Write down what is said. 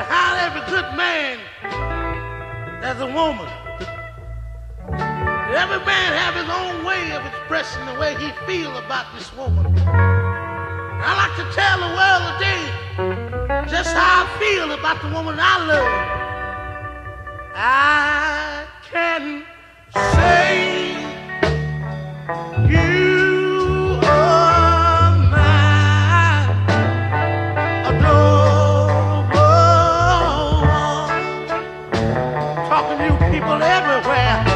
behind every good man, there's a woman. Every man have his own way of expressing the way he feel about this woman. I like to tell the world today just how I feel about the woman I love. I can everywhere.